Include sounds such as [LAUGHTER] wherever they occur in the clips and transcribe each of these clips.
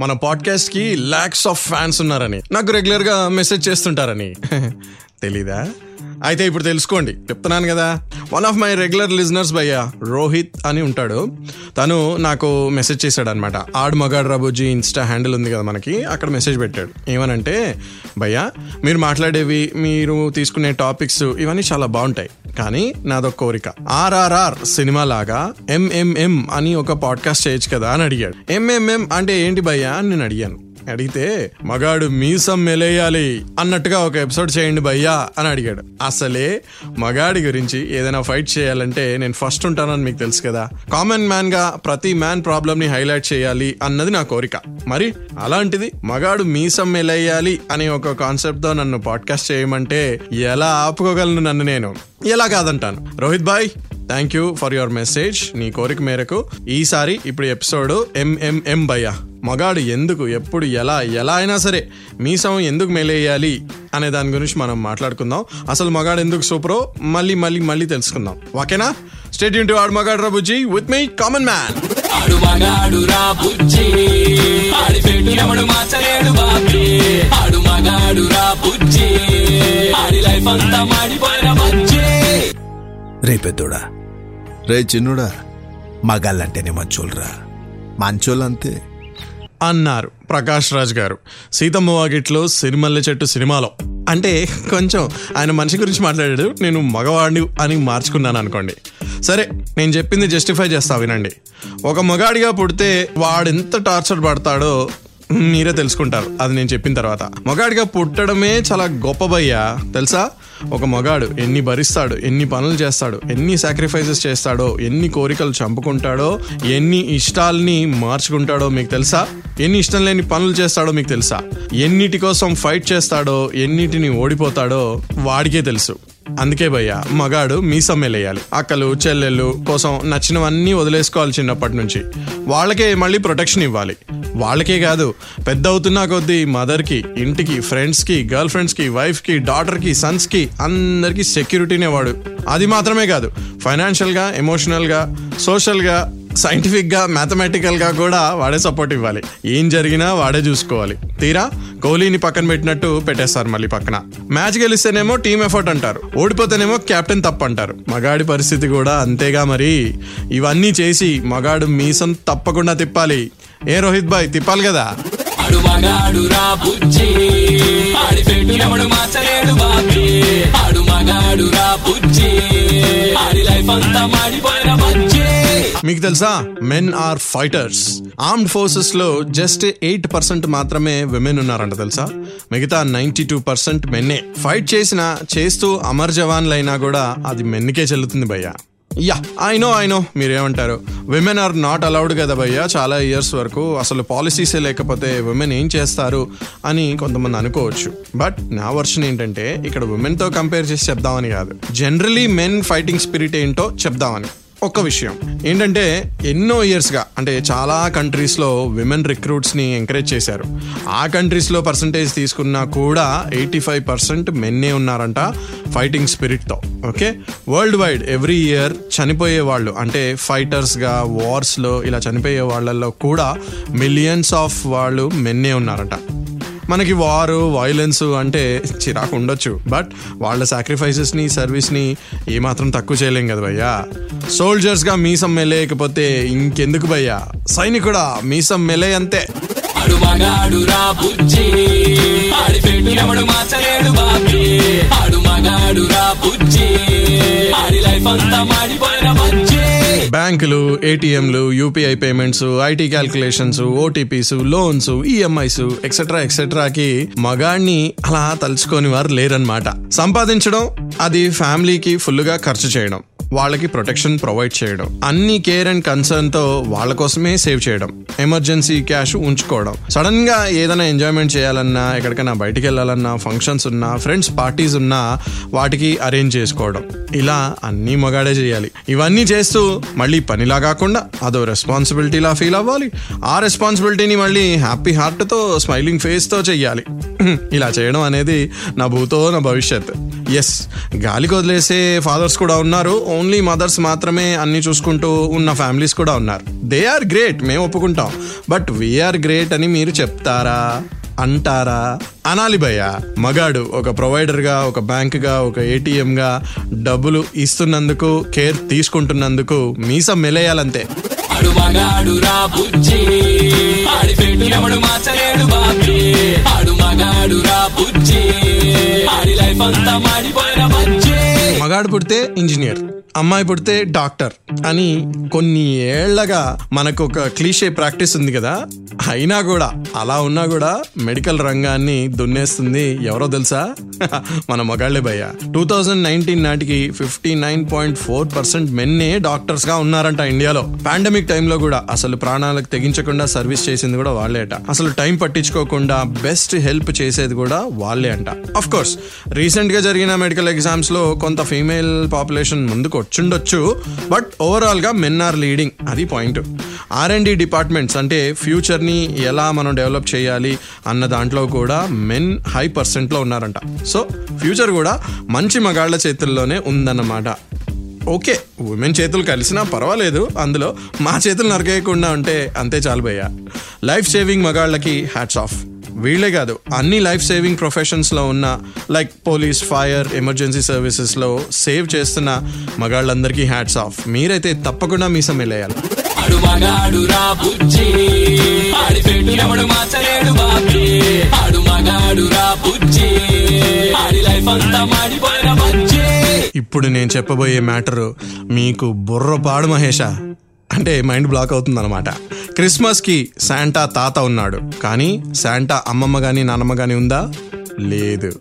మన పాడ్కాస్ట్కి lakhs of fans ఉన్నారని. నాకు రెగ్యులర్గా మెసేజ్ చేస్తుంటారని. [LAUGHS] తెలీదా? అయితే ఇప్పుడు తెలుసుకోండి. చెప్తున్నాను కదా. One of my regular listeners భయ్య రోహిత్ అని ఉంటాడు. తను నాకు మెసేజ్ చేశాడు అనమాట ఆడు మగాడు రాబోజీ ఇన్స్టా హ్యాండిల్ ఉంది కదా మనకి. అక్కడ మెసేజ్ పెట్టాడు. ఏమనంటే భయ్య మీరు మాట్లాడేవి మీరు తీసుకునే టాపిక్స్ ఇవన్నీ చాలా బాగుంటాయి. కానీ నాదొక కోరిక. ఆర్ఆర్ఆర్ సినిమా లాగా ఎంఎంఎం అని ఒక పాడ్కాస్ట్ చేయొచ్చు కదా అని అడిగాడు. ఎంఎంఎం అంటే ఏంటి భయ్యా అని నేను అడిగాను. అడిగితే మగాడు మీసం మెలేయాలి అన్నట్టుగా ఒక ఎపిసోడ్ చేయండి భయ్యా అని అడిగాడు. అసలే మగాడి గురించి ఏదైనా ఫైట్ చేయాలంటే నేను ఫస్ట్ ఉంటానని మీకు తెలుసు కదా. కామన్ మ్యాన్గా ప్రతి మ్యాన్ ప్రాబ్లమ్ని హైలైట్ చేయాలి అన్నది నా కోరిక. మరి అలాంటిది మగాడు మీసం మెలేయాలి అనే ఒక కాన్సెప్ట్తో నన్ను పాడ్కాస్ట్ చేయమంటే ఎలా ఆపుకోగలను నన్ను నేను? ఎలా కాదంటాను? Rohit bye thank you for your message నీ కోరిక మేరకు ఈసారి ఇప్పుడు ఎపిసోడ్ ఎంఎంఎం భయ్యా. మగాడు ఎందుకు ఎప్పుడు ఎలా ఎలా అయినా సరే మీసం ఎందుకు మేలేయాలి అనే దాని గురించి మనం మాట్లాడుకుందాం. అసలు మగాడు ఎందుకు సూపరో మళ్ళీ మళ్ళీ మళ్ళీ తెలుసుకుందాం. ఓకేనా? స్టేట్ ఇంటూ ఆడు మగాడు రబుజీ విత్ మై కామన్ మ్యాన్ ఆడు మగాడు రా బుజ్జి. ఆడి పెట్టు ఎవడు మార్చలేడు బాబీ. ఆడు మగాడు రా బుజ్జి. ఆడి లైఫ్ అంతా మాడిపోయిన బజ్జి. రే పెద్దోడా రే చిన్నుడా మగాళ్ళంటేనే మంచోళ్ళరా. మంచోళ్ళంతే. అన్నారు ప్రకాష్ రాజ్ గారు. సీతమ్మ వాకిట్లో సిరిమల్లె చెట్టు సినిమాలో. అంటే కొంచెం ఆయన మనిషి గురించి మాట్లాడాడు. నేను మగవాడిని అని మార్చుకున్నాను అనుకోండి. సరే నేను చెప్పింది జస్టిఫై చేస్తా వినండి. ఒక మగాడిగా పుడితే వాడెంత టార్చర్ పడతాడో మీరే తెలుసుకుంటారు. అది నేను చెప్పిన తర్వాత. మగాడిగా పుట్టడమే చాలా గొప్పబయ్యా తెలుసా? ఒక మగాడు ఎన్ని భరిస్తాడు ఎన్ని పనులు చేస్తాడు ఎన్ని సాక్రిఫైసెస్ చేస్తాడో ఎన్ని కోరికలు చంపుకుంటాడో ఎన్ని ఇష్టాల్ని మార్చుకుంటాడో మీకు తెలుసా? ఎన్ని ఇష్టం లేని పనులు చేస్తాడో మీకు తెలుసా? ఎన్నిటి కోసం ఫైట్ చేస్తాడో ఎన్నిటిని ఓడిపోతాడో వాడికే తెలుసు. అందుకే భయ్య మగాడు మీ మెలేయాలి అక్కలు చెల్లెళ్ళు కోసం నచ్చినవన్నీ వదిలేసుకోవాలి చిన్నప్పటి నుంచి. వాళ్ళకే మళ్ళీ ప్రొటెక్షన్ ఇవ్వాలి. వాళ్ళకే కాదు పెద్ద అవుతున్నా కొద్దీ మదర్కి ఇంటికి ఫ్రెండ్స్కి గర్ల్ ఫ్రెండ్స్కి వైఫ్కి డాటర్కి సన్స్కి అందరికీ సెక్యూరిటీనే వాడు. అది మాత్రమే కాదు ఫైనాన్షియల్గా ఎమోషనల్గా సోషల్గా సైంటిఫిక్గా మ్యాథమెటికల్గా కూడా వాడే సపోర్ట్ ఇవ్వాలి. ఏం జరిగినా వాడే చూసుకోవాలి. తీరా? కోహ్లీని పక్కన పెట్టినట్టు పెట్టేస్తారు మళ్ళీ పక్కన. మ్యాచ్ గెలిస్తేనేమో టీమ్ ఎఫర్ట్ అంటారు. ఓడిపోతేనేమో కెప్టెన్ తప్పు అంటారు మగాడి పరిస్థితి కూడా అంతేగా మరి. ఇవన్నీ చేసి మగాడు మీసం తప్పకుండా తిప్పాలి. ఏ రోహిత్ బాయ్ తిప్పాలి కదా? ఆడు మగాడు రా బుజ్జి. ఆడి మార్చలేడు బాబీ. ఆడు మగాడు రా బుజ్జి. ఆడి లైఫ్ అంతా మాడిపోయిన బజ్జి. మీకు తెలుసా మెన్ ఆర్ ఫైటర్స్ ఆర్మ్డ్ ఫోర్సెస్లో జస్ట్ ఎయిట్ పర్సెంట్ మాత్రమే విమెన్ ఉన్నారంట తెలుసా? మిగతా నైన్టీ టూ పర్సెంట్ మెన్నే ఫైట్ చేసిన చేస్తూ అమర్ జవాన్లైనా కూడా అది మెన్నికే చెల్లుతుంది భయ్యా. Yeah I know I know మీరేమంటారు? విమెన్ ఆర్ నాట్ అలౌడ్ కదా భయ్యా చాలా ఇయర్స్ వరకు. అసలు పాలసీసే లేకపోతే విమెన్ ఏం చేస్తారు అని కొంతమంది అనుకోవచ్చు. బట్ నా వర్షన్ ఏంటంటే ఇక్కడ విమెన్తో కంపేర్ చేసి చెప్దామని కాదు. జనరలీ మెన్ ఫైటింగ్ స్పిరిట్ ఏంటో చెప్దామని. ఒక్క విషయం. ఏంటంటే ఎన్నో ఇయర్స్గా అంటే చాలా కంట్రీస్లో విమెన్ రిక్రూట్స్ని ఎంకరేజ్ చేశారు. ఆ కంట్రీస్లో పర్సంటేజ్ తీసుకున్నా కూడా ఎయిటీ ఫైవ్ పర్సెంట్ మెన్నే ఉన్నారంట fighting స్పిరిట్తో okay world wide every year చనిపోయే వాళ్ళు అంటే ఫైటర్స్గా వార్స్లో ఇలా చనిపోయే వాళ్ళల్లో కూడా మిలియన్స్ ఆఫ్ వాళ్ళు మెన్నే ఉన్నారంట. మనకి వారు వైలెన్స్ అంటే చిరాకు ఉండొచ్చు. బట్ వాళ్ళ సాక్రిఫైసెస్ని సర్వీస్ని ఏమాత్రం తక్కువ చేయలేం కదా భయ్యా. సోల్జర్స్గా మీసం మెలేయకపోతే ఇంకెందుకు భయ్యా? సైనికుడా మీసం మెలే అంతే ఆడి లైఫ్ అంతా మాడిపోయిన మంచి బ్యాంకులు ఏటీఎంలు UPI payments IT calculations OTPs loans EMIs etcetera ఎక్సెట్రాకి మగాడిని అలా తలుచుకొని వారు లేరనమాట సంపాదించడం అది ఫ్యామిలీకి ఫుల్గా ఖర్చు చేయడం. వాళ్ళకి ప్రొటెక్షన్ ప్రొవైడ్ చేయడం. అన్ని కేర్ అండ్ కన్సర్న్తో వాళ్ళ కోసమే సేవ్ చేయడం. ఎమర్జెన్సీ క్యాష్ ఉంచుకోవడం. సడన్గా ఏదైనా ఎంజాయ్మెంట్ చేయాలన్నా ఎక్కడికైనా బయటికి వెళ్ళాలన్నా ఫంక్షన్స్ ఉన్నా ఫ్రెండ్స్ పార్టీస్ ఉన్నా వాటికి అరేంజ్ చేసుకోవడం. ఇలా అన్ని మగాడే చేయాలి. ఇవన్నీ చేస్తూ మళ్ళీ పనిలా కాకుండా అదో రెస్పాన్సిబిలిటీలా ఫీల్ అవ్వాలి. ఆ రెస్పాన్సిబిలిటీని మళ్ళీ హ్యాపీ హార్ట్తో స్మైలింగ్ ఫేస్తో చెయ్యాలి. [CLEARS THROAT] ఇలా చేయడం అనేది నా భూతో నా భవిష్యత్. ఎస్ గాలికి వదిలేసే ఫాదర్స్ కూడా ఉన్నారు. ఓన్లీ మదర్స్ మాత్రమే అన్ని చూసుకుంటూ ఉన్న ఫ్యామిలీస్ కూడా ఉన్నారు. దే ఆర్ గ్రేట్ మేము ఒప్పుకుంటాం. బట్ వీఆర్ గ్రేట్ అని మీరు చెప్తారా? అంటారా? అనాలి భయ్య. మగాడు ఒక ప్రొవైడర్గా ఒక బ్యాంకుగా ఒక ఏటీఎంగా డబ్బులు ఇస్తున్నందుకు కేర్ తీసుకుంటున్నందుకు మీసం మెలేయాలంతే. ఆడు మగాడు రా బుజ్జి. ఆడి పెట్టు ఎవడు మార్చలేడు బాబీ. మగాడు పుడితే ఇంజనీర్ అమ్మాయి పుడితే డాక్టర్ అని కొన్ని ఏళ్ళగా మనకు ఒక క్లీషే ప్రాక్టీస్ ఉంది కదా. అయినా కూడా అలా ఉన్నా కూడా మెడికల్ రంగాన్ని దున్నేస్తుంది ఎవరో తెలుసా? [LAUGHS] మన మగాళ్ళే భయ్య. టూ థౌజండ్ నైన్టీన్ నాటికి fifty nine point four percent మెన్నే డాక్టర్స్గా ఉన్నారంట ఇండియాలో. పాండమిక్ టైంలో కూడా అసలు ప్రాణాలకు తెగించకుండా సర్వీస్ చేసింది కూడా వాళ్ళే అసలు టైం పట్టించుకోకుండా బెస్ట్ హెల్ప్ చేసేది కూడా వాళ్ళే అంట. అఫ్ కోర్స్ రీసెంట్గా జరిగిన మెడికల్ ఎగ్జామ్స్లో కొంత ఫీమేల్ పాపులేషన్ ముందుకు వచ్చుండొచ్చు బట్ ఓవరాల్గా మెన్ ఆర్ లీడింగ్ అది పాయింట్ ఆర్ అండ్ డిపార్ట్మెంట్స్ అంటే ఫ్యూచర్ని ఎలా మనం డెవలప్ చేయాలి అన్న దాంట్లో కూడా మెన్ హై పర్సెంట్లో ఉన్నారంట. సో ఫ్యూచర్ కూడా మంచి మగాళ్ళ చేతుల్లోనే ఉందన్నమాట. ఓకే ఉమెన్ చేతులు కలిసినా పర్వాలేదు అందులో మా చేతులు నరకేయకుండా ఉంటే అంతే చాలు లైఫ్ సేవింగ్ మగాళ్ళకి హ్యాట్స్ ఆఫ్ వీళ్ళే కాదు అన్ని లైఫ్ సేవింగ్ ప్రొఫెషన్స్లో ఉన్న లైక్ పోలీస్ ఫైర్ ఎమర్జెన్సీ సర్వీసెస్లో సేవ్ చేస్తున్న మగాళ్ళందరికీ హ్యాట్స్ ఆఫ్ మీరైతే తప్పకుండా మీ సమ్మెలేయాలి ఇప్పుడు నేను చెప్పబోయే మ్యాటరు మీకు బుర్రపాడు మహేష. అంటే మైండ్ బ్లాక్ అవుతుంది అనమాట క్రిస్మస్కి శాంటా తాత ఉన్నాడు. కానీ శాంటా అమ్మమ్మ కానీ నానమ్మ కానీ ఉందా? లేదు.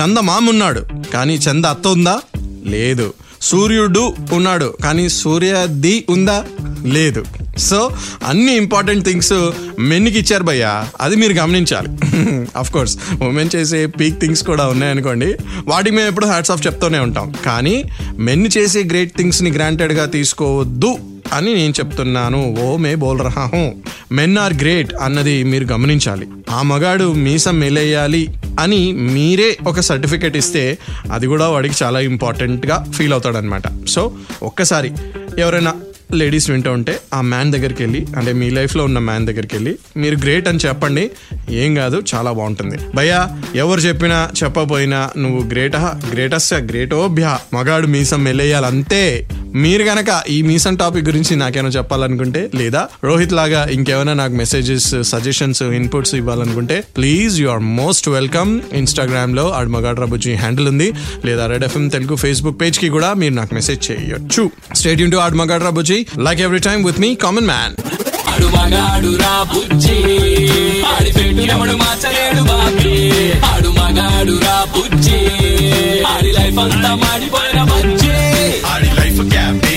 చంద మామ ఉన్నాడు. కానీ చంద అత్త ఉందా? లేదు. సూర్యుడు ఉన్నాడు. కానీ సూర్యది ఉందా? లేదు. సో అన్ని ఇంపార్టెంట్ థింగ్స్ మెన్కి ఇచ్చారు భయ్యా. అది మీరు గమనించాలి. [LAUGHS] అఫ్ కోర్స్ ఉమెన్ చేసే పీక్ థింగ్స్ కూడా ఉన్నాయనుకోండి. వాటికి మేము ఎప్పుడు హ్యాట్స్ ఆఫ్ చెప్తూనే ఉంటాం. కానీ మెన్ చేసే గ్రేట్ థింగ్స్ని గ్రాంటెడ్గా తీసుకోవద్దు. అని నేను చెప్తున్నాను. ఓ మే బోల్ రహా మెన్ ఆర్ గ్రేట్ అన్నది మీరు గమనించాలి. ఆ మగాడు మీసం మెలేయాలి అని మీరే ఒక సర్టిఫికేట్ ఇస్తే అది కూడా వాడికి చాలా ఇంపార్టెంట్గా ఫీల్ అవుతాడనమాట సో ఒక్కసారి ఎవరైనా లేడీస్ వింటూ ఉంటే ఆ మ్యాన్ దగ్గరికి వెళ్ళి అంటే మీ లైఫ్లో ఉన్న మ్యాన్ దగ్గరికి వెళ్ళి మీరు గ్రేట్ అని చెప్పండి. ఏం కాదు చాలా బాగుంటుంది. భయ్యా ఎవరు చెప్పినా చెప్పపోయినా నువ్వు గ్రేటహ గ్రేటస్ గ్రేటోభ్య మగాడు మీసం మెల్లేయాలి అంతే మీరు గనక ఈ మీసన్ టాపిక్ గురించి నాకేమైనా చెప్పాలనుకుంటే లేదా రోహిత్ లాగా ఇంకేమైనా నాకు మెసేజెస్ సజెషన్స్ ఇన్పుట్స్ ఇవ్వాలనుకుంటే please you are most welcome ఇన్స్టాగ్రామ్లో ఆడు హ్యాండిల్ ఉంది. లేదా రెడ్ ఎఫ్ఎం తెలుగు ఫేస్బుక్ పేజ్కి కూడా మీరు నాకు మెసేజ్ చేయొచ్చు. స్టేట్ టు ఆడు like every time with me common man ఆడు మగాడు రా బుజ్జి ఆడి మార్చలేడు బాబీ. ఆడు మగాడు రా బుజ్జి ఆడి లైఫ్ అంతా మాడిపోయిన మంచి